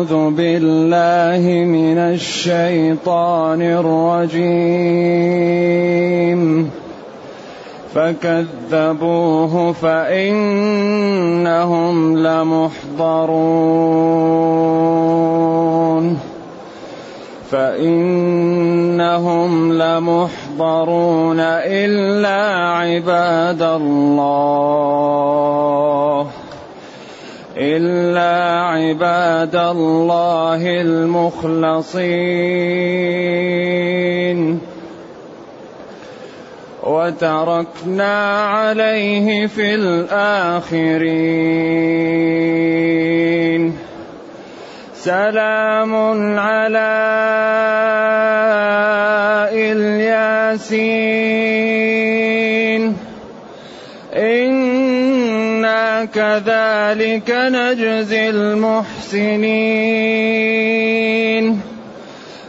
أعوذ بالله من الشيطان الرجيم. فكذبوه فإنهم لمحضرون. فإنهم لمحضرون إلا عباد الله. إلا عباد الله المخلصين. وتركنا عليه في الآخرين. سلام على إلياسين. إنا كذلك نجزي المحسنين.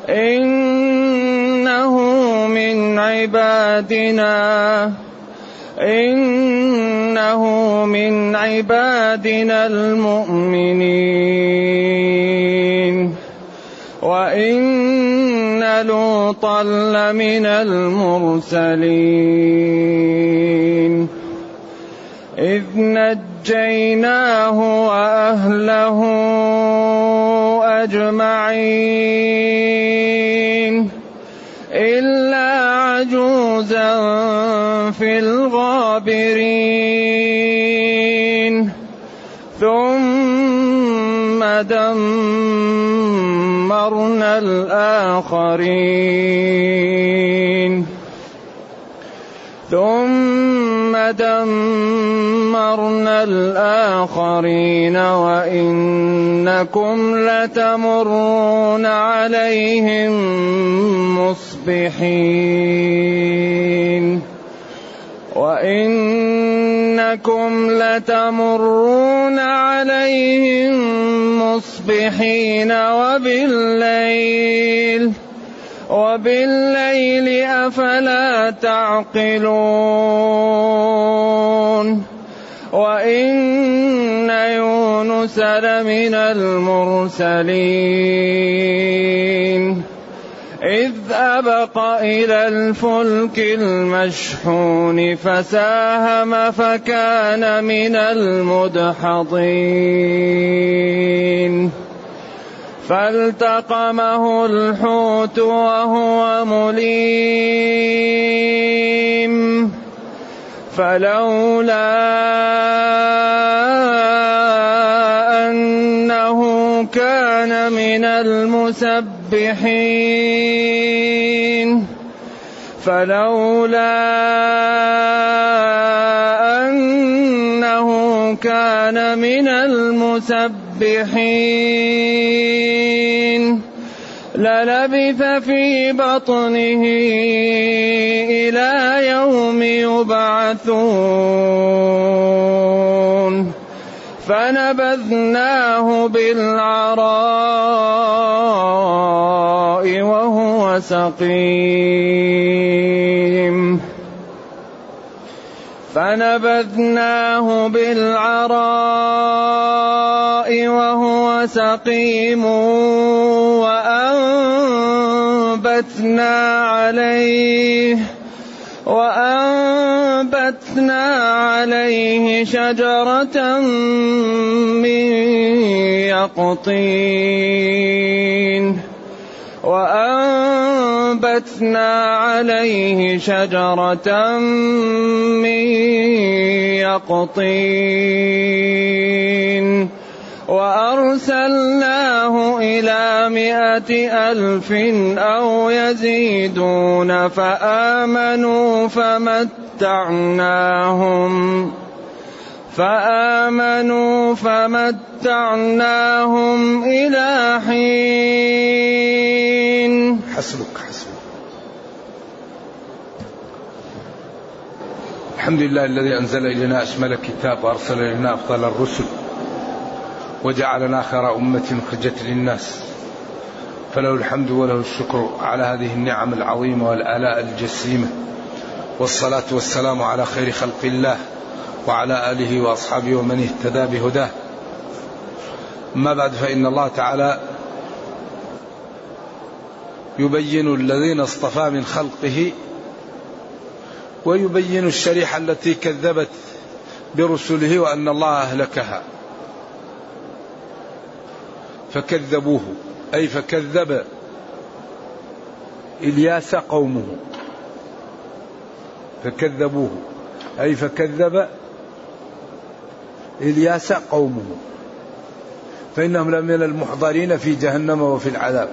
إنه من عبادنا. إنه من عبادنا المؤمنين. وإن لوطا لمن المرسلين. إذ نجيناه وأهله أجمعين إلا عجوزا في الغابرين. ثم دمرنا الآخرين. ثم دمرنا الآخرين وإنكم لتمرون عليهم مصبحين وإنكم لتمرون عليهم مصبحين وبالليل وبالليل أفلا تعقلون وإن يونس لمن المرسلين إذ أبق إلى الفلك المشحون فساهم فكان من المدحضين فالتقمه الحوت وهو مليم. فلولا أنه كان من المسبحين. فلولا أنه كان من المسبحين. للبث في بطنه إلى يوم يبعثون. فنبذناه بالعراء وهو سقيم. فنبذناه بالعراء وهو سقيم وأنبتنا عليه وأنبتنا عليه شجرة من يقطين وأنبتنا عليه شجرة من يقطين وأرسلناه إلى مائة ألف أو يزيدون فآمنوا فمتعناهم فآمنوا فمتعناهم إلى حين. حسبك حسبك. الحمد لله الذي أنزل إلينا أشمل الكتاب وأرسل إلينا أفضل الرسل. وجعلنا خير أمة أخرجت للناس. فله الحمد وله الشكر على هذه النعم العظيمة والآلاء الجسيمة. والصلاة والسلام على خير خلق الله وعلى آله وأصحابه ومن اهتدى بهداه. أما بعد فإن الله تعالى يبين الذين اصطفى من خلقه ويبين الشريحة التي كذبت برسله وأن الله أهلكها. فكذبوه أي فكذب إلياس قومه. فكذبوه أي فكذب إلياس قومه. فإنهم لمن المحضرين في جهنم وفي العذاب.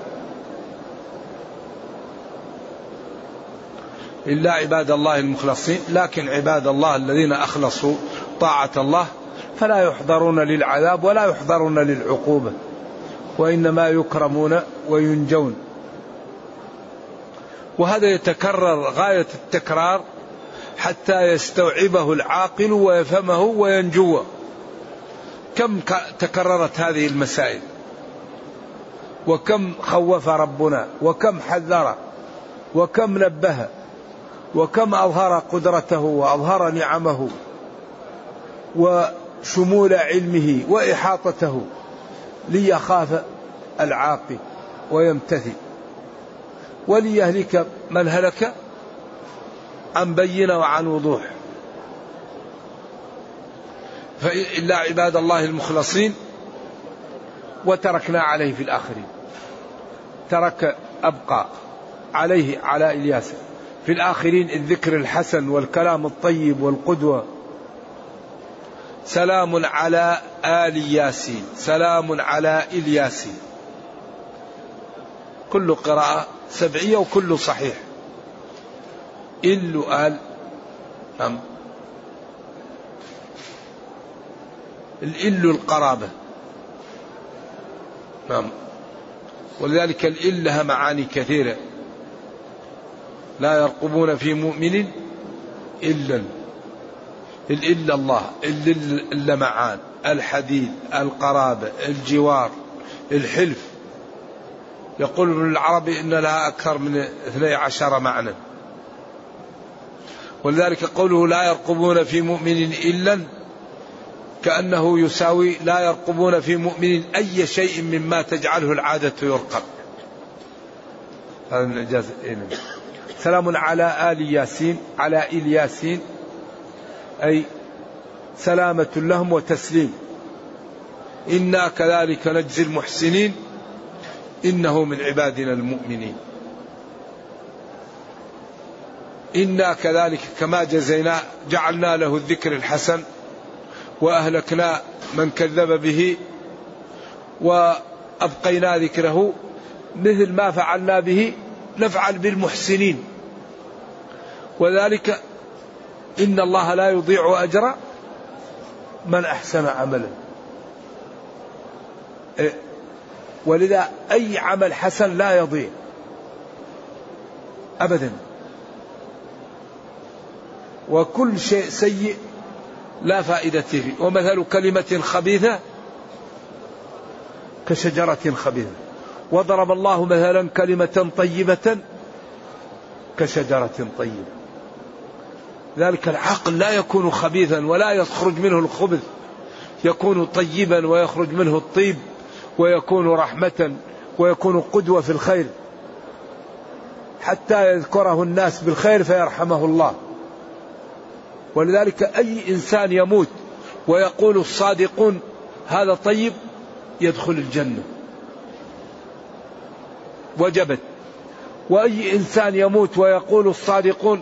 إلا عباد الله المخلصين لكن عباد الله الذين أخلصوا طاعة الله فلا يحضرون للعذاب ولا يحضرون للعقوبة. وإنما يكرمون وينجون. وهذا يتكرر غاية التكرار حتى يستوعبه العاقل ويفهمه وينجو. كم تكررت هذه المسائل؟ وكم خوف ربنا؟ وكم حذر؟ وكم نبه؟ وكم أظهر قدرته؟ وأظهر نعمه؟ وشمول علمه وإحاطته؟ ليخاف العاقل ويمتثل. وليهلك من هلك عن بينة وعن وضوح. فإلا عباد الله المخلصين وتركنا عليه في الآخرين. ترك أبقى عليه على إلياس. في الآخرين الذكر الحسن والكلام الطيب والقدوة سلام على آل ياسين. سلام على إلياسين كل قراءة سبعية وكل صحيح. إل آل نعم. الإل القرابة نعم. ولذلك الإل لها معاني كثيرة. لا يرقبون في مؤمن إلا الإلا الله اللمعان الحديد القرابة الجوار الحلف. يقول ابن العربي إن لها أكثر من 12 معنى. ولذلك قوله لا يرقبون في مؤمن إلا كأنه يساوي لا يرقبون في مؤمن أي شيء مما تجعله العادة يرقب. هذا من إعجاز سلام على آل ياسين على إل ياسين. أي سلامة لهم وتسليم. إنا كذلك نجزي المحسنين. إنه من عبادنا المؤمنين. إنا كذلك كما جزينا جعلنا له الذكر الحسن وأهلكنا من كذب به وأبقينا ذكره. مثل ما فعلنا به نفعل بالمحسنين. وذلك إن الله لا يضيع أجر من أحسن عملا إيه. ولذا أي عمل حسن لا يضيع. أبدا. وكل شيء سيء لا فائدة فيه. ومثل كلمة خبيثة كشجرة خبيثة. وضرب الله مثلا كلمة طيبة كشجرة طيبة. ذلك العقل لا يكون خبيثا ولا يخرج منه الخبث. يكون طيبا ويخرج منه الطيب ويكون رحمة ويكون قدوة في الخير. حتى يذكره الناس بالخير فيرحمه الله. ولذلك أي إنسان يموت ويقول الصادقون هذا طيب يدخل الجنة. وجبت. وأي إنسان يموت ويقول الصادقون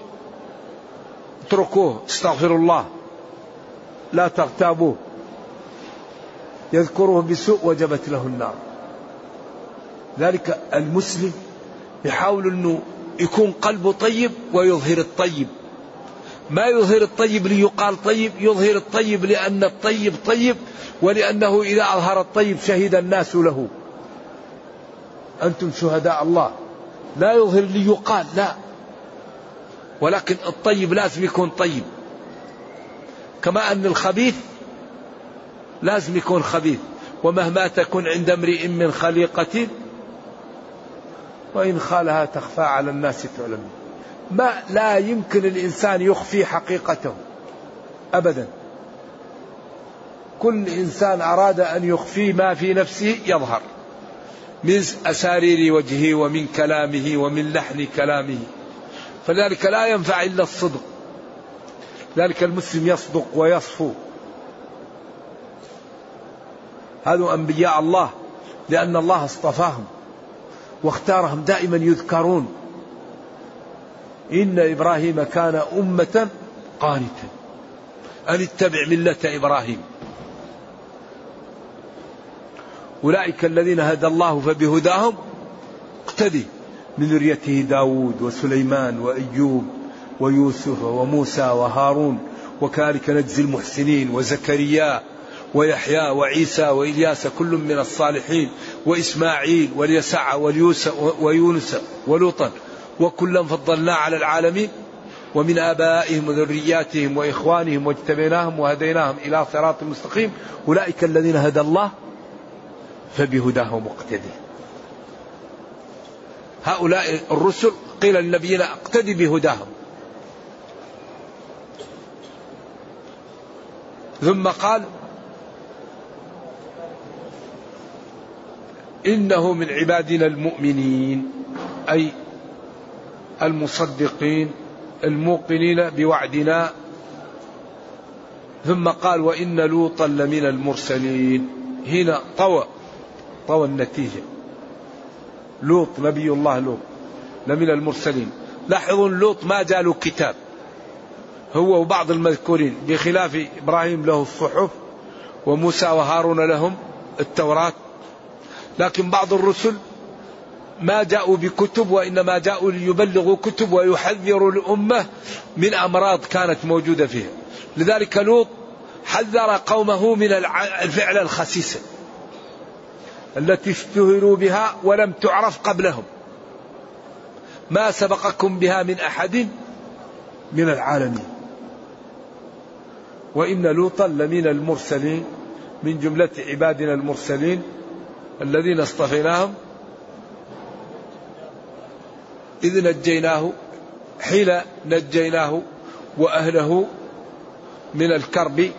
اتركوه استغفروا الله. لا تغتابوه. يذكره بسوء وجبت له النار. ذلك المسلم يحاول إنه يكون قلبه طيب ويظهر الطيب. ما يظهر الطيب ليقال طيب يظهر الطيب لأن الطيب طيب ولأنه إذا أظهر الطيب شهد الناس له. أنتم شهداء الله. لا يظهر ليقال لا. ولكن الطيب لازم يكون طيب. كما أن الخبيث لازم يكون خبيث. ومهما تكن عند امرئ من خليقة وإن خالها تخفى على الناس تعلم. ما لا يمكن الإنسان يخفي حقيقته أبدا. كل إنسان أراد أن يخفي ما في نفسه يظهر. من أسارير وجهه ومن كلامه ومن لحن كلامه. فذلك لا ينفع إلا الصدق. ذلك المسلم يصدق ويصفو. هذا أنبياء الله لأن الله اصطفاهم واختارهم دائما يذكرون. إن إبراهيم كان أمة قانتا. أن اتبع ملة إبراهيم. أولئك الذين هدى الله فبهداهم اقتدي. من ذريته داود وسليمان وأيوب ويوسف وموسى وهارون وكذلك نجزي المحسنين وزكريا ويحيى وعيسى وإلياس كل من الصالحين وإسماعيل واليسع واليوسف ويونس ولوطا وكلا فضلنا على العالمين ومن آبائهم وذرياتهم وإخوانهم واجتبيناهم وهديناهم إلى صراط مستقيم. أولئك الذين هدى الله فبهداه مقتدي. هؤلاء الرسل قيل للنبيين اقتدي بهداهم. ثم قال إنه من عبادنا المؤمنين أي المصدقين الموقنين بوعدنا. ثم قال وإن لوطا لمن المرسلين. هنا طوى طوى النتيجة. لوط نبي الله لوط لمن المرسلين لاحظوا لوط ما جاء له كتاب هو وبعض المذكورين بخلاف إبراهيم له الصحف وموسى وهارون لهم التوراة لكن بعض الرسل ما جاءوا بكتب وإنما جاءوا ليبلغوا كتب ويحذروا الأمة من أمراض كانت موجودة فيها. لذلك لوط حذر قومه من الفعل الخسيسه. التي اشتهروا بها ولم تعرف قبلهم. ما سبقكم بها من أحد من العالمين. وإن لوطا لمن المرسلين من جملة عبادنا المرسلين الذين اصطفيناهم إذ نجيناه حين نجيناه وأهله من الكرب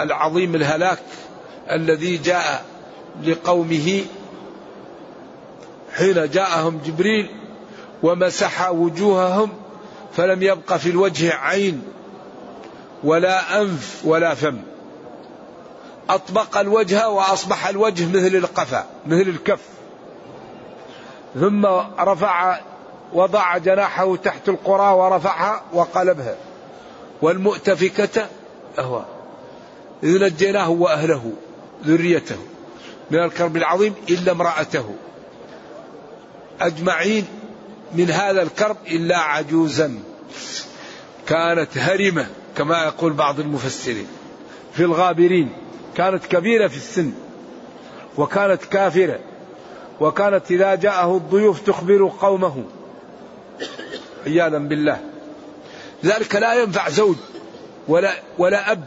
العظيم الهلاك الذي جاء لقومه حين جاءهم جبريل ومسح وجوههم فلم يبق في الوجه عين ولا أنف ولا فم. أطبق الوجه وأصبح الوجه مثل القفا مثل الكف. ثم رفع وضع جناحه تحت القرى ورفعها وقلبها. والمؤتفكة أهوى. إذ نجيناه وأهله ذريته. من الكرب العظيم إلا امرأته. أجمعين من هذا الكرب إلا عجوزا. كانت هرمة كما يقول بعض المفسرين. في الغابرين كانت كبيرة في السن وكانت كافرة وكانت إذا جاءه الضيوف تخبر قومه. عياذا بالله. ذلك لا ينفع زوج ولا ولا أب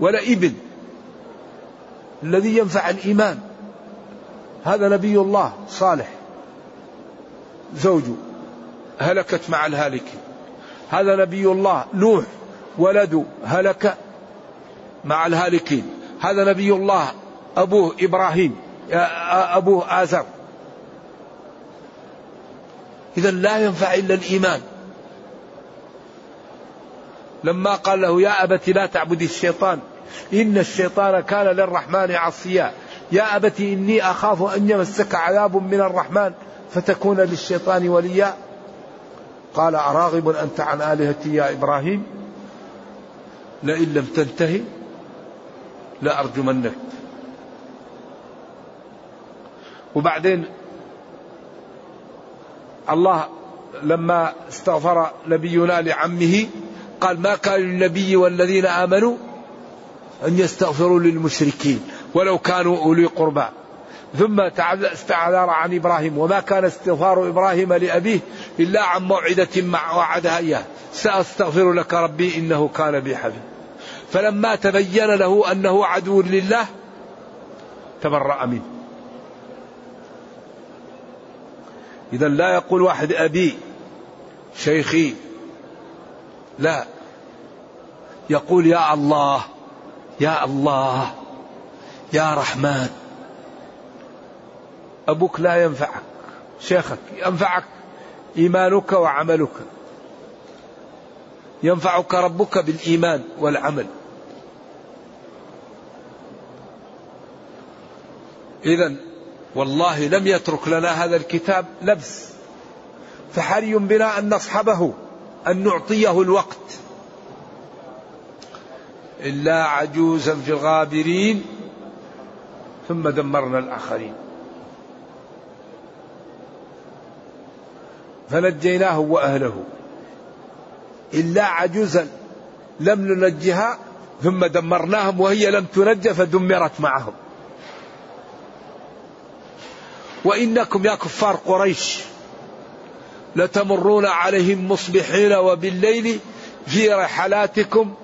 ولا ابن. الذي ينفع الإيمان. هذا نبي الله صالح. زوجه هلكت مع الهالك هذا نبي الله نوح ولده هلك مع الهالكين. هذا نبي الله أبوه إبراهيم أبوه آزر. إذا لا ينفع إلا الإيمان. لما قال له يا أبت لا تعبد الشيطان. إن الشيطان كان للرحمن عصيا. يا أبت إني أخاف أن يمسك عذاب من الرحمن فتكون للشيطان وليا. قال أراغب أنت عن آلهتي يا إبراهيم؟ لئن لم تنتهي لأرجمنك. وبعدين الله لما استغفر نبينا لعمه قال ما كان للنبي والذين آمنوا أن يستغفروا للمشركين ولو كانوا أولي قربى. ثم استعذر عن إبراهيم. وما كان استغفار إبراهيم لأبيه إلا عن موعدة مع وعدها إياه. سأستغفر لك ربي إنه كان بي حفيظ. فلما تبين له أنه عدو لله تبرأ منه. إذا لا يقول واحد أبي شيخي لا. يقول يا الله يا الله يا رحمن أبوك لا ينفعك شيخك ينفعك إيمانك وعملك. ينفعك ربك بالإيمان والعمل. إذا والله لم يترك لنا هذا الكتاب لبس فحري بنا أن نصحبه أن نعطيه الوقت. إلا عجوزا في الغابرين ثم دمرنا الآخرين. فنجيناه وأهله. إلا عجوزا لم ننجها ثم دمرناهم وهي لم تنج فدمرت معهم. وإنكم يا كفار قريش لتمرون عليهم مصبحين وبالليل في رحلاتكم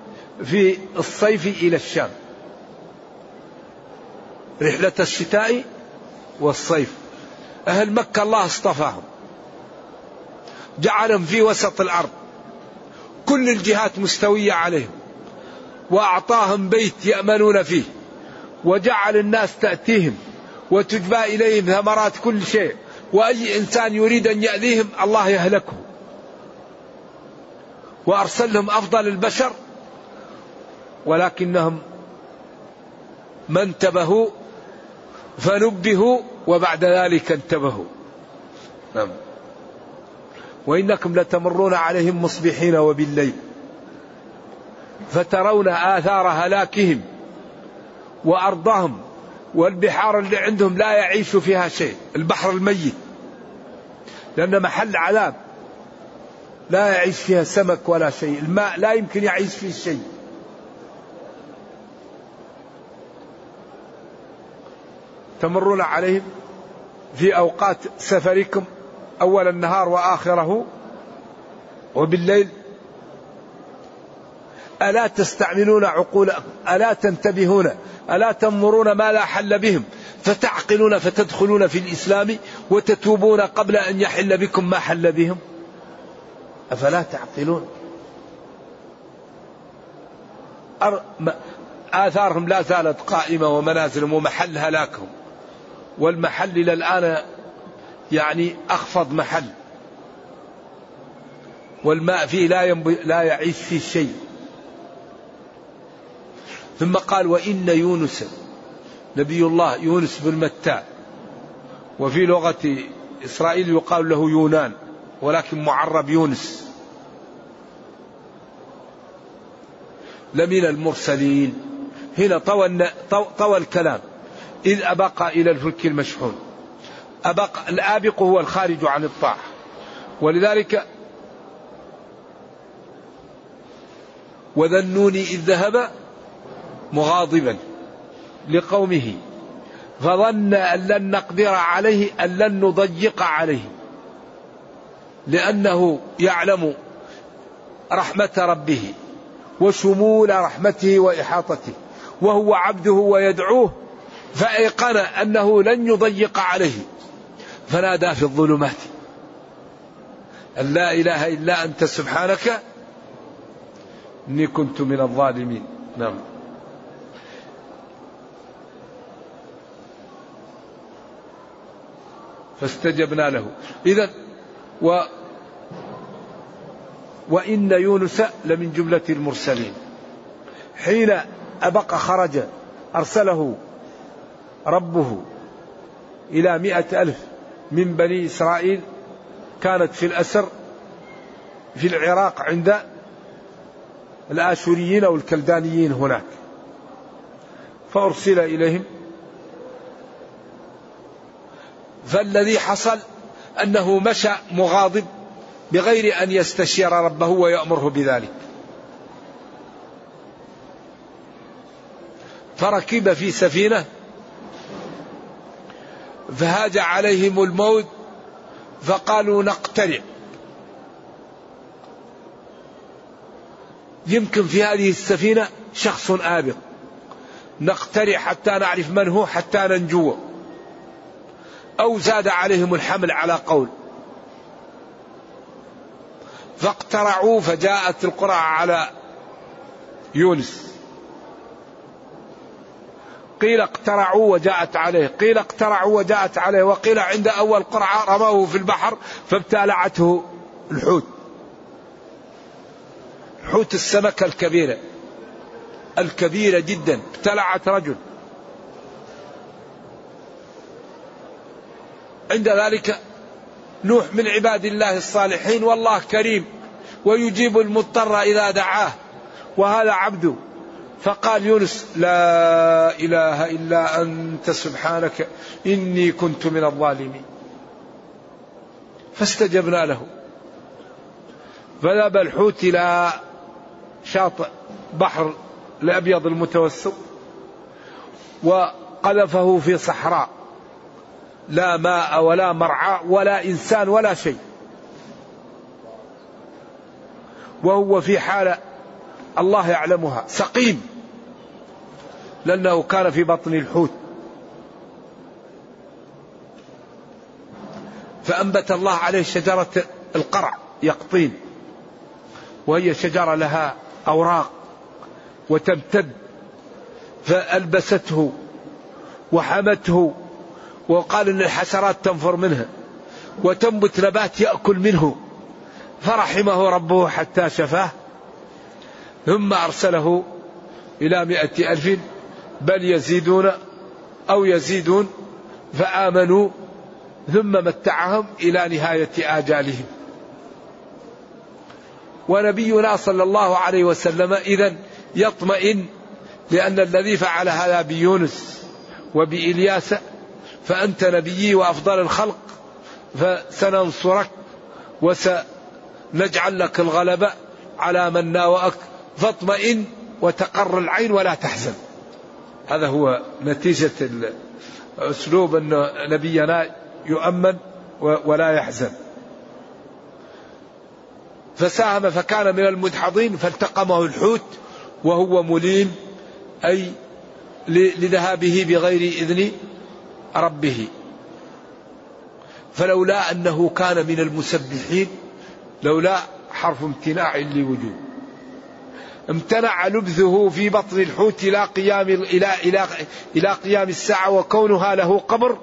في الصيف إلى الشام. رحلة الشتاء والصيف. أهل مكة الله اصطفاهم. جعلهم في وسط الأرض. كل الجهات مستوية عليهم. وأعطاهم بيت يأمنون فيه. وجعل الناس تأتيهم. وتجبى إليهم ثمرات كل شيء. وأي إنسان يريد أن يأذيهم الله يهلكه. وأرسل لهم أفضل البشر ولكنهم ما انتبهوا فنبهوا وبعد ذلك انتبهوا. نعم. وإنكم لتمرون عليهم مصبحين وبالليل فترون آثار هلاكهم وأرضهم والبحار اللي عندهم لا يعيش فيها شيء البحر الميت. لأن محل عذاب لا يعيش فيها سمك ولا شيء الماء لا يمكن يعيش فيه شيء. تمرون عليهم في أوقات سفركم أول النهار وآخره وبالليل. ألا تستعملون عقول ألا تنتبهون ألا تنظرون ما لا حل بهم فتعقلون فتدخلون في الإسلام وتتوبون قبل أن يحل بكم ما حل بهم. أفلا تعقلون؟ آثارهم لا زالت قائمة ومنازلهم ومحل هلاكهم والمحل إلى الآن يعني أخفض محل. والماء فيه لا, لا يعيش فيه شيء. ثم قال وإن يونس نبي الله يونس بن متى وفي لغة إسرائيل يقال له يونان ولكن معرب يونس. لمن المرسلين؟ هنا طوى, طوى الكلام. إذ أبق إلى الفلك المشحون. أبق الآبق هو الخارج عن الطاعة ولذلك وذنوني إذ ذهب مغاضبا لقومه. فظن أن لن نقدر عليه أن لن نضيق عليه. لأنه يعلم رحمة ربه وشمول رحمته وإحاطته. وهو عبده ويدعوه فأيقن أنه لن يضيق عليه. فنادى في الظلمات. أن لا إله إلا أنت سبحانك إني كنت من الظالمين. نعم. فاستجبنا له. إذا و وإن يونس لمن جملة المرسلين. حين أبق خرج أرسله ربه إلى مئة ألف من بني إسرائيل كانت في الأسر في العراق عند الآشوريين أو الكلدانيين هناك. فأرسل إليهم. فالذي حصل أنه مشى مغاضب بغير أن يستشير ربه ويأمره بذلك. فركب في سفينة فهاج عليهم الموت فقالوا نقترع. يمكن في هذه السفينة شخص آبق. نقترع حتى نعرف من هو حتى ننجو أو زاد عليهم الحمل على قول. فاقترعوا فجاءت القرعة على يونس. قيل اقترعوا وجاءت عليه. قيل اقترعوا وجاءت عليه. وقيل عند أول قرعة رموه في البحر فابتلعته الحوت. حوت السمكة الكبيرة. الكبيرة جدا. ابتلعت رجل. عند ذلك نوح من عباد الله الصالحين والله كريم. ويجيب المضطر إذا دعاه. وهذا عبده فقال يونس لا إله إلا أنت سبحانك إني كنت من الظالمين. فاستجبنا له. فذهب الحوت إلى شاطئ بحر الأبيض المتوسط وقذفه في صحراء. لا ماء ولا مرعى ولا إنسان ولا شيء. وهو في حالة الله يعلمها. سقيم. لأنه كان في بطن الحوت. فأنبت الله عليه شجرة القرع يقطين. وهي شجرة لها أوراق وتمتد. فألبسته وحمته وقال إن الحشرات تنفر منها وتنبت نبات يأكل منه. فرحمه ربه حتى شفاه. ثم أرسله إلى مئة ألف بل يزيدون أو يزيدون فآمنوا ثم متعهم إلى نهاية آجالهم. ونبينا صلى الله عليه وسلم إذا يطمئن لأن الذي فعل هذا بيونس وبإلياس فأنت نبيي وأفضل الخلق فسننصرك وسنجعل لك الغلبة على من ناوأك فاطمئن وتقر العين ولا تحزن. هذا هو نتيجة أسلوب أن نبينا يؤمن ولا يحزن. فساهم فكان من المدحضين فالتقمه الحوت وهو مليم أي لذهابه بغير إذن ربه. فلولا أنه كان من المسبحين لولا حرف امتناع لوجود امتنع لبثه في بطن الحوت إلى قيام إلى إلى إلى قيام الساعة وكونها له قبر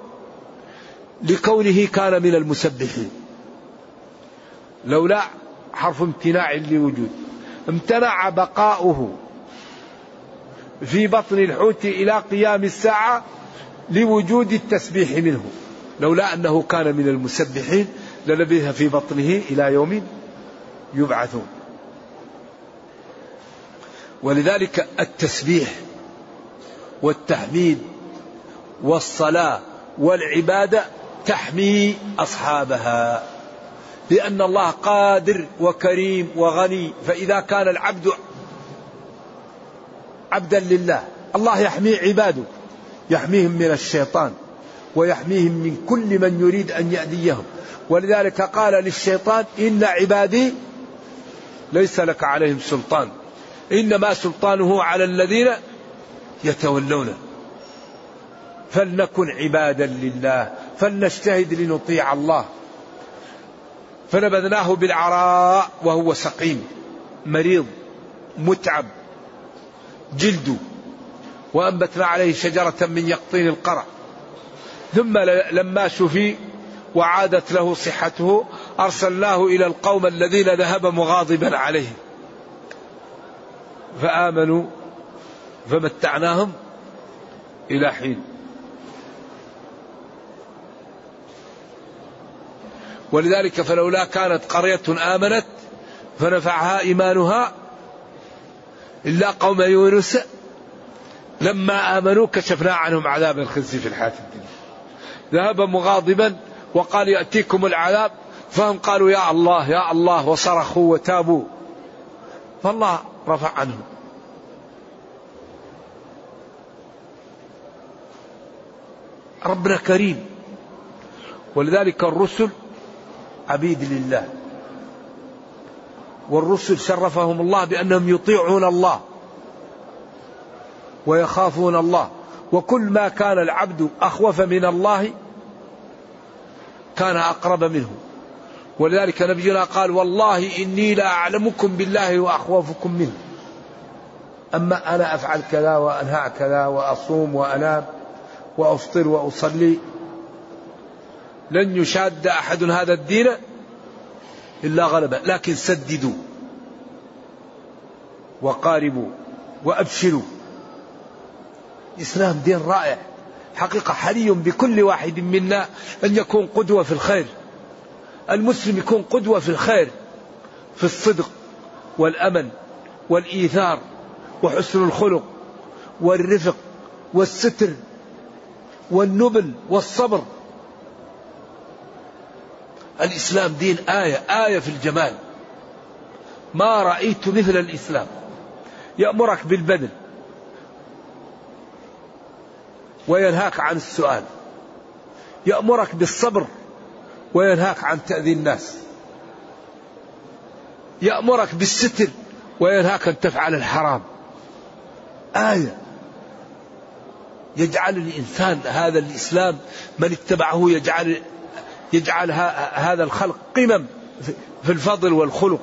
لكونه كان من المسبحين. لولا حرف امتناع لوجود. امتنع بقاؤه في بطن الحوت إلى قيام الساعة لوجود التسبيح منه. لولا أنه كان من المسبحين للبث في بطنه إلى يوم يبعثون. ولذلك التسبيح والتحميد والصلاة والعبادة تحمي أصحابها لأن الله قادر وكريم وغني فإذا كان العبد عبدا لله الله يحمي عباده يحميهم من الشيطان ويحميهم من كل من يريد أن يأذيهم. ولذلك قال للشيطان إن عبادي ليس لك عليهم سلطان. إنما سلطانه على الذين يتولونه. فلنكن عبادا لله فلنجتهد لنطيع الله. فنبذناه بالعراء وهو سقيم مريض متعب جلده وأنبتنا عليه شجرة من يقطين القرع. ثم لما شفي وعادت له صحته أرسلناه إلى القوم الذين ذهب مغاضبا عليه. فآمنوا فمتعناهم إلى حين. ولذلك فلولا كانت قرية آمنت فنفعها إيمانها إلا قوم يونس لما آمنوا كشفنا عنهم عذاب الخزي في الحياة الدنيا. ذهب مغاضبا وقال يأتيكم العذاب فهم قالوا يا الله يا الله وصرخوا وتابوا. فالله رفع عنهم ربنا كريم. ولذلك الرسل عبيد لله. والرسل شرفهم الله بأنهم يطيعون الله ويخافون الله. وكل ما كان العبد أخوف من الله كان أقرب منه. ولذلك نبينا قال والله إني لا أعلمكم بالله وأخوفكم منه. أما أنا أفعل كذا وأنهى كذا وأصوم وأنام وأفطر وأصلي. لن يشاد أحد هذا الدين إلا غلبة. لكن سددوا وقاربوا وأبشروا. الإسلام دين رائع. حقيقة حري بكل واحد منا أن يكون قدوة في الخير. المسلم يكون قدوة في الخير في الصدق والأمن والإيثار وحسن الخلق والرفق والستر والنبل والصبر. الإسلام دين آية آية في الجمال. ما رأيت مثل الإسلام. يأمرك بالبذل. وينهاك عن السؤال. يأمرك بالصبر. وينهاك عن تأذي الناس. يأمرك بالستر وينهاك أن تفعل الحرام. آية. يجعل الإنسان هذا الإسلام من اتبعه يجعل يجعل هذا الخلق قمم في الفضل والخلق.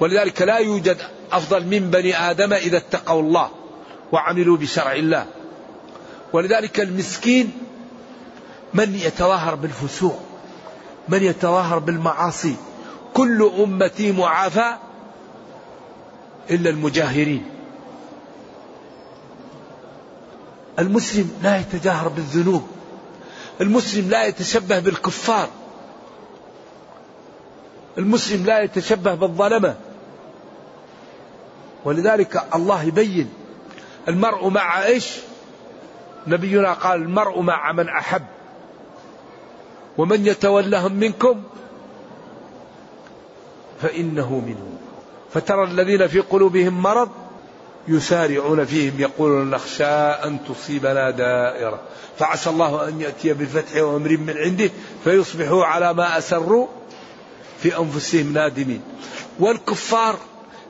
ولذلك لا يوجد أفضل من بني آدم إذا اتقوا الله وعملوا بشرع الله. ولذلك المسكين من يتظاهر بالفسوق؟ من يتظاهر بالمعاصي. كل أمتي معافى إلا المجاهرين. المسلم لا يتجاهر بالذنوب. المسلم لا يتشبه بالكفار. المسلم لا يتشبه بالظلمة. ولذلك الله يبين المرء مع إيش؟ نبينا قال المرء مع من أحب. ومن يتولهم منكم فإنه منهم. فترى الذين في قلوبهم مرض يسارعون فيهم يقولون نخشى أن تصيبنا دائرة. فعسى الله أن يأتي بالفتح وأمر من عنده فيصبحوا على ما أسروا في أنفسهم نادمين. والكفار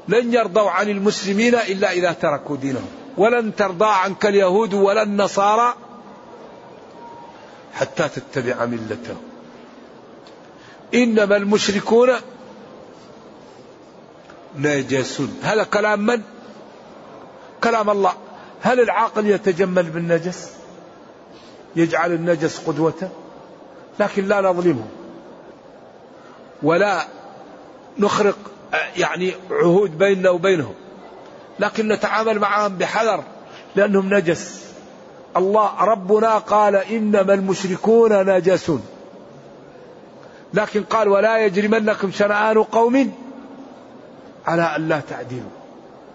لن يرضوا عن المسلمين إلا إذا تركوا دينهم. ولن ترضى عنك اليهود ولا النصارى حتى تتبع ملتهم إنما المشركون نجسون هذا كلام من؟ كلام الله. هل العاقل يتجمل بالنجس؟ يجعل النجس قدوته؟ لكن لا نظلمه. ولا نخرق يعني عهود بيننا وبينهم لكن نتعامل معهم بحذر لأنهم نجس. الله ربنا قال إنما المشركون نجس لكن قال ولا يجرمنكم شنآن قوم على أن لا تعدلوا.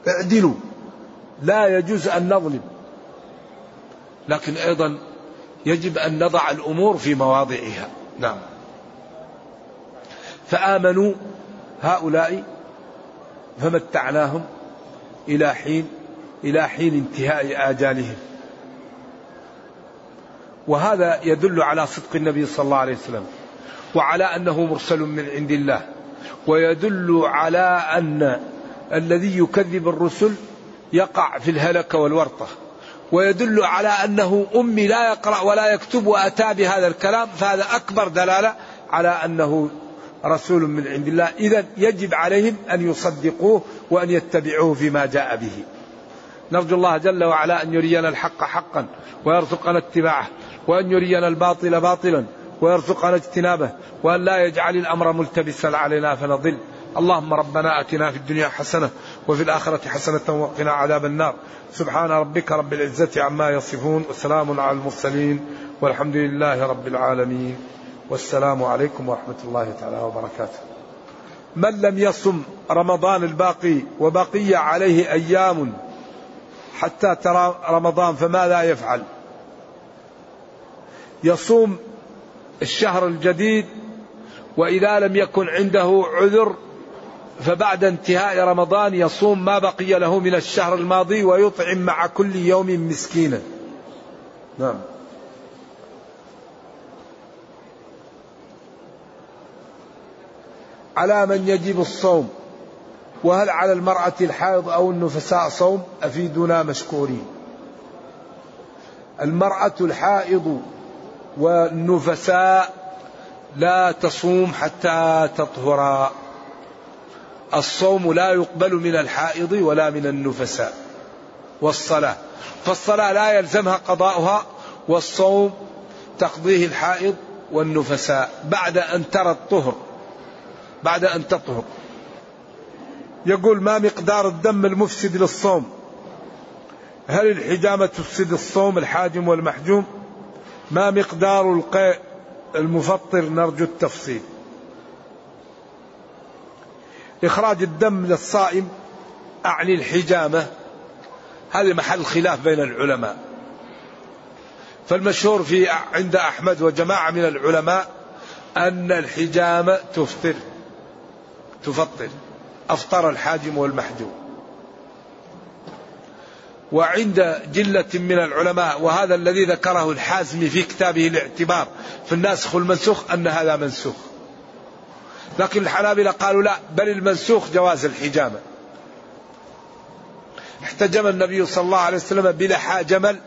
اعدلوا. لا يجوز أن نظلم. لكن أيضا يجب أن نضع الأمور في مواضعها. نعم. فآمنوا هؤلاء فمتعناهم إلى حين إلى حين انتهاء آجالهم. وهذا يدل على صدق النبي صلى الله عليه وسلم وعلى أنه مرسل من عند الله ويدل على أن الذي يكذب الرسل يقع في الهلكة والورطة ويدل على أنه أمي لا يقرأ ولا يكتب وأتى بهذا الكلام فهذا أكبر دلالة على أنه رسول من عند الله. إذا يجب عليهم أن يصدقوه وأن يتبعوه فيما جاء به. نرجو الله جل وعلا أن يرينا الحق حقا ويرزقنا اتباعه. وأن يرينا الباطل باطلا ويرزقنا اجتنابه وأن لا يجعل الأمر ملتبسا علينا فنضل. اللهم ربنا آتنا في الدنيا حسنة وفي الآخرة حسنة وقنا عذاب النار. سبحان ربك رب العزة عما يصفون وسلام على المرسلين والحمد لله رب العالمين. والسلام عليكم ورحمة الله تعالى وبركاته. من لم يصم رمضان الباقي وبقي عليه أيام حتى ترى رمضان فماذا يفعل؟ يصوم الشهر الجديد وإذا لم يكن عنده عذر فبعد انتهاء رمضان يصوم ما بقي له من الشهر الماضي ويطعم مع كل يوم مسكينا. نعم. على من يجب الصوم وهل على المرأة الحائض أو النفساء صوم؟ أفيدنا مشكورين. المرأة الحائض والنفساء لا تصوم حتى تطهرا الصوم لا يقبل من الحائض ولا من النفساء والصلاة فالصلاة لا يلزمها قضاؤها والصوم تقضيه الحائض والنفساء بعد أن ترى الطهر بعد أن تطهر. يقول ما مقدار الدم المفسد للصوم؟ هل الحجامة تفسد الصوم الحاجم والمحجوم؟ ما مقدار القيء المفطر نرجو التفصيل. إخراج الدم للصائم أعني الحجامة. هذا محل خلاف بين العلماء. فالمشهور في عند أحمد وجماعة من العلماء أن الحجامة تفطر تفطر. أفطر الحاجم والمحجوم. وعند جلة من العلماء وهذا الذي ذكره الحازمي في كتابه الاعتبار في الناسخ والمنسوخ أن هذا منسوخ. لكن الحنابلة قالوا لا بل المنسوخ جواز الحجامة. احتجم النبي صلى الله عليه وسلم بلحى جمل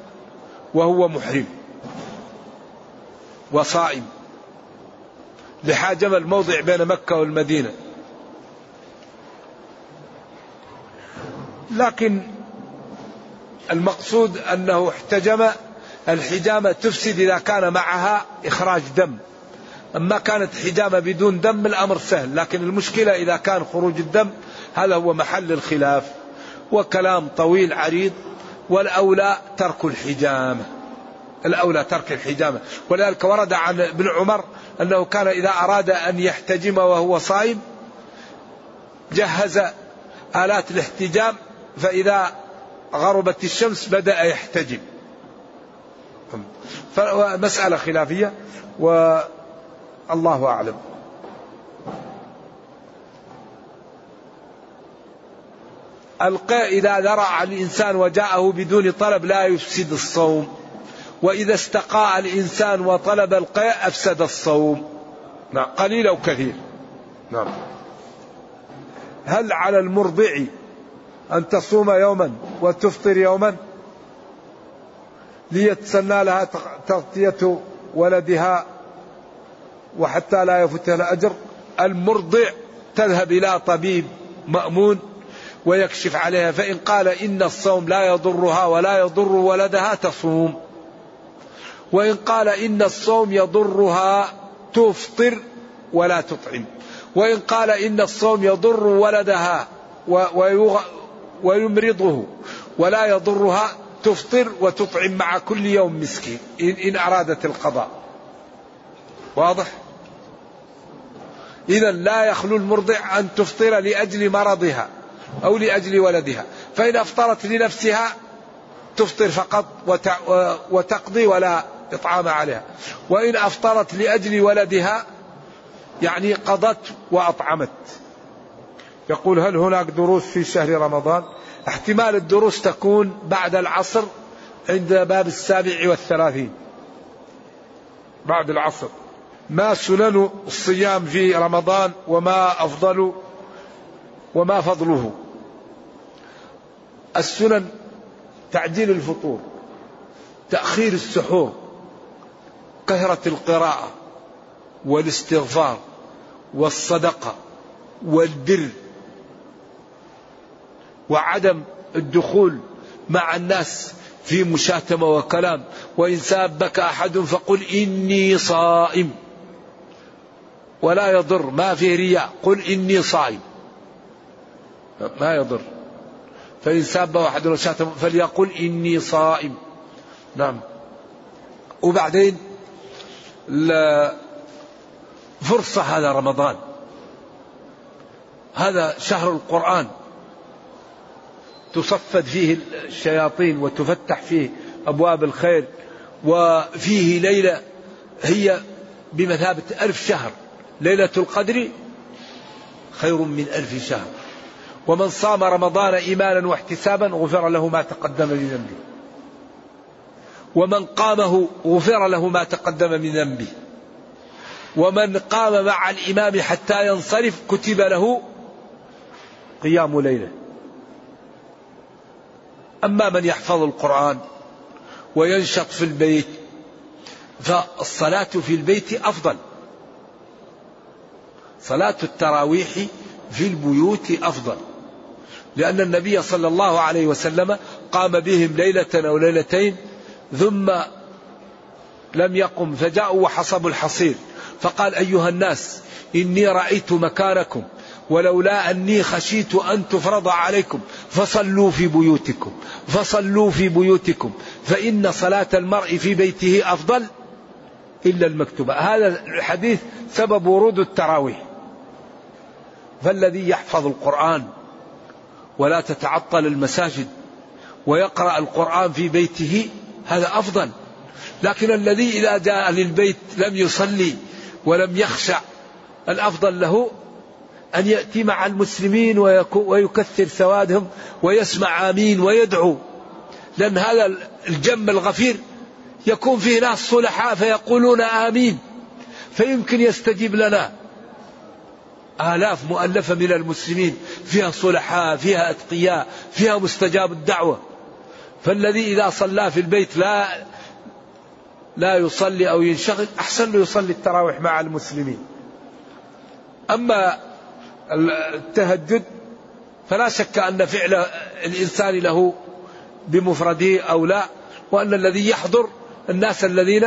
وهو محرم وصائم. لحى جمل موضع بين مكة والمدينة. لكن المقصود أنه احتجم الحجامة تفسد إذا كان معها إخراج دم. أما كانت حجامة بدون دم الأمر سهل لكن المشكلة إذا كان خروج الدم هذا هو محل الخلاف. وكلام طويل عريض والأولى ترك الحجامة. الأولى ترك الحجامة. ولذلك ورد عن ابن عمر أنه كان إذا أراد أن يحتجم وهو صائم جهز آلات الاحتجام فإذا غربت الشمس بدأ يحتجم. فمسألة خلافية والله أعلم. القاء إذا ذرع الإنسان وجاءه بدون طلب لا يفسد الصوم. وإذا استقاء الإنسان وطلب القاء أفسد الصوم. نعم قليل أو كثير. نعم. هل على المرضع أن تصوم يوما وتفطر يوما ليتسنى لها تغطية ولدها وحتى لا يفوتها الأجر المرضع تذهب إلى طبيب مأمون ويكشف عليها فإن قال إن الصوم لا يضرها ولا يضر ولدها تصوم. وإن قال إن الصوم يضرها تفطر ولا تطعم. وإن قال إن الصوم يضر ولدها ويمرضه ولا يضرها تفطر وتطعم مع كل يوم مسكين إن أرادت القضاء. واضح؟ إذا لا يخلو المرضع أن تفطر لأجل مرضها أو لأجل ولدها فإن أفطرت لنفسها تفطر فقط وتقضي ولا إطعام عليها. وإن أفطرت لأجل ولدها يعني قضت وأطعمت. يقول هل هناك دروس في شهر رمضان؟ احتمال الدروس تكون بعد العصر عند باب السابع والثلاثين. بعد العصر. ما سنن الصيام في رمضان وما أفضل وما فضله؟ السنن تعجيل الفطور تأخير السحور كثرة القراءة والاستغفار والصدقة والبر وعدم الدخول مع الناس في مشاتمة وكلام. وإن سابك أحد فقل إني صائم. ولا يضر ما في رياء. قل إني صائم. ما يضر. فإن ساب أحد وشاتم فليقل إني صائم. نعم. وبعدين فرصة هذا رمضان. هذا شهر القرآن. تصفد فيه الشياطين وتفتح فيه أبواب الخير وفيه ليلة هي بمثابة ألف شهر. ليلة القدر خير من ألف شهر. ومن صام رمضان إيمانا واحتسابا غفر له ما تقدم من ذنبه. ومن قامه غفر له ما تقدم من ذنبه. ومن قام مع الإمام حتى ينصرف كتب له قيام ليلة. أما من يحفظ القرآن وينشط في البيت فالصلاة في البيت أفضل. صلاة التراويح في البيوت أفضل. لأن النبي صلى الله عليه وسلم فقام بهم ليلة أو ليلتين ثم لم يقم فجاءوا وحصبوا الحصير. فقال أيها الناس إني رأيت مكانكم ولولا أني خشيت أن تفرض عليكم. فصلوا في بيوتكم فصلوا في بيوتكم فإن صلاة المرء في بيته أفضل إلا المكتوبة. هذا الحديث سبب ورود التراويح. فالذي يحفظ القرآن ولا تتعطل المساجد ويقرأ القرآن في بيته هذا أفضل. لكن الذي إذا جاء للبيت لم يصلي ولم يخشع الأفضل له أن يأتي مع المسلمين ويكثر سوادهم ويسمع آمين ويدعو. لأن هذا الجم الغفير يكون فيه ناس صلحاء فيقولون آمين. فيمكن يستجيب لنا. آلاف مؤلفة من المسلمين فيها صلحاء فيها أتقياء فيها مستجاب الدعوة. فالذي إذا صلى في البيت لا لا يصلي أو ينشغل أحسن له يصلي التراويح مع المسلمين. أما التهجد فلا شك أن فعل الإنسان له بمفرده أو لا وأن الذي يحضر الناس الذين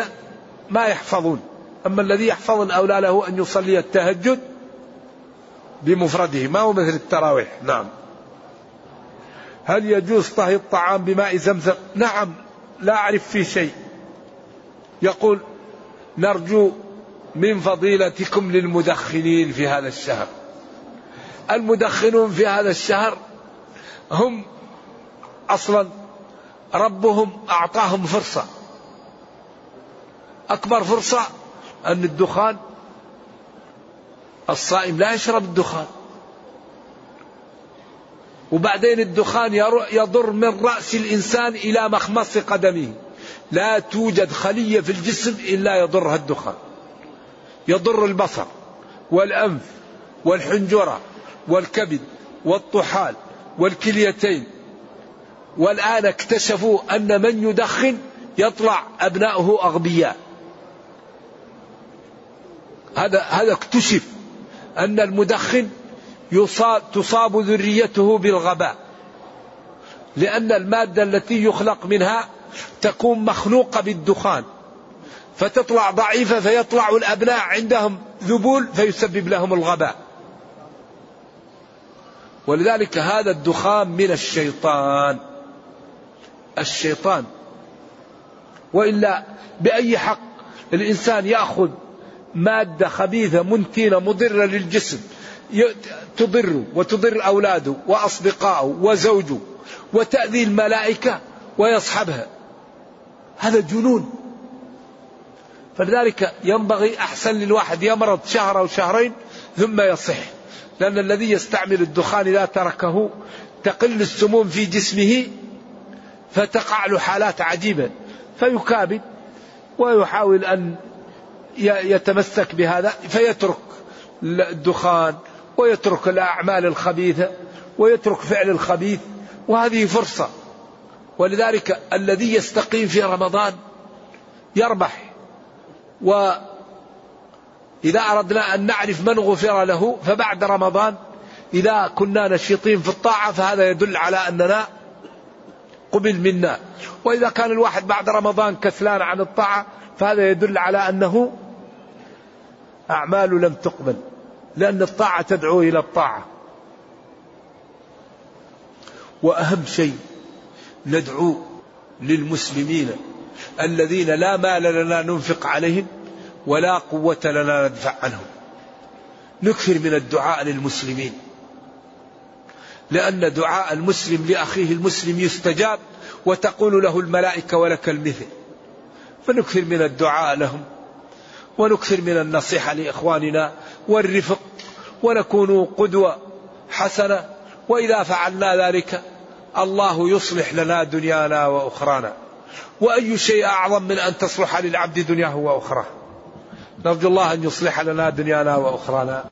ما يحفظون. أما الذي يحفظ الأولى له أن يصلي التهجد بمفرده. ما هو مثل التراويح؟ نعم. هل يجوز طهي الطعام بماء زمزم؟ نعم لا أعرف في شيء. يقول نرجو من فضيلتكم للمدخنين في هذا الشهر. المدخنون في هذا الشهر هم أصلا ربهم أعطاهم فرصة. أكبر فرصة أن الدخان الصائم لا يشرب الدخان. وبعدين الدخان يضر من رأس الإنسان إلى مخمص قدمه. لا توجد خلية في الجسم إلا يضرها الدخان. يضر البصر والأنف والحنجرة والكبد والطحال والكليتين. والآن اكتشفوا أن من يدخن يطلع أبناؤه أغبياء. هذا هذا اكتشف أن المدخن يصاب تصاب ذريته بالغباء. لأن المادة التي يخلق منها تكون مخلوقة بالدخان. فتطلع ضعيفة فيطلع الأبناء عندهم ذبول فيسبب لهم الغباء. ولذلك هذا الدخان من الشيطان. الشيطان. وإلا بأي حق الإنسان يأخذ مادة خبيثة منتنه مضرة للجسم تضره وتضر أولاده وأصدقائه وزوجه وتأذي الملائكة ويصحبها. هذا جنون. فلذلك ينبغي أحسن للواحد يمرض شهر أو شهرين ثم يصح. لأن الذي يستعمل الدخان إذا تركه تقل السموم في جسمه فتقع له حالات عجيبة. فيكابد ويحاول أن يتمسك بهذا فيترك الدخان ويترك الأعمال الخبيثة ويترك فعل الخبيث وهذه فرصة. ولذلك الذي يستقيم في رمضان يربح و إذا أردنا أن نعرف من غفر له فبعد رمضان إذا كنا نشيطين في الطاعة فهذا يدل على أننا قبل منا. وإذا كان الواحد بعد رمضان كسلان عن الطاعة فهذا يدل على أنه أعماله لم تقبل لأن الطاعة تدعو إلى الطاعة. وأهم شيء ندعو للمسلمين الذين لا مال لنا ننفق عليهم ولا قوة لنا ندفع عنهم. نكثر من الدعاء للمسلمين. لأن دعاء المسلم لأخيه المسلم يستجاب وتقول له الملائكة ولك المثل. فنكثر من الدعاء لهم. ونكثر من النصيحة لإخواننا. والرفق. ونكون قدوة حسنة. وإذا فعلنا ذلك الله يصلح لنا دنيانا وأخرانا. وأي شيء أعظم من أن تصلح للعبد دنياه وأخراه. نرجو الله أن يصلح لنا دنيانا وأخرانا.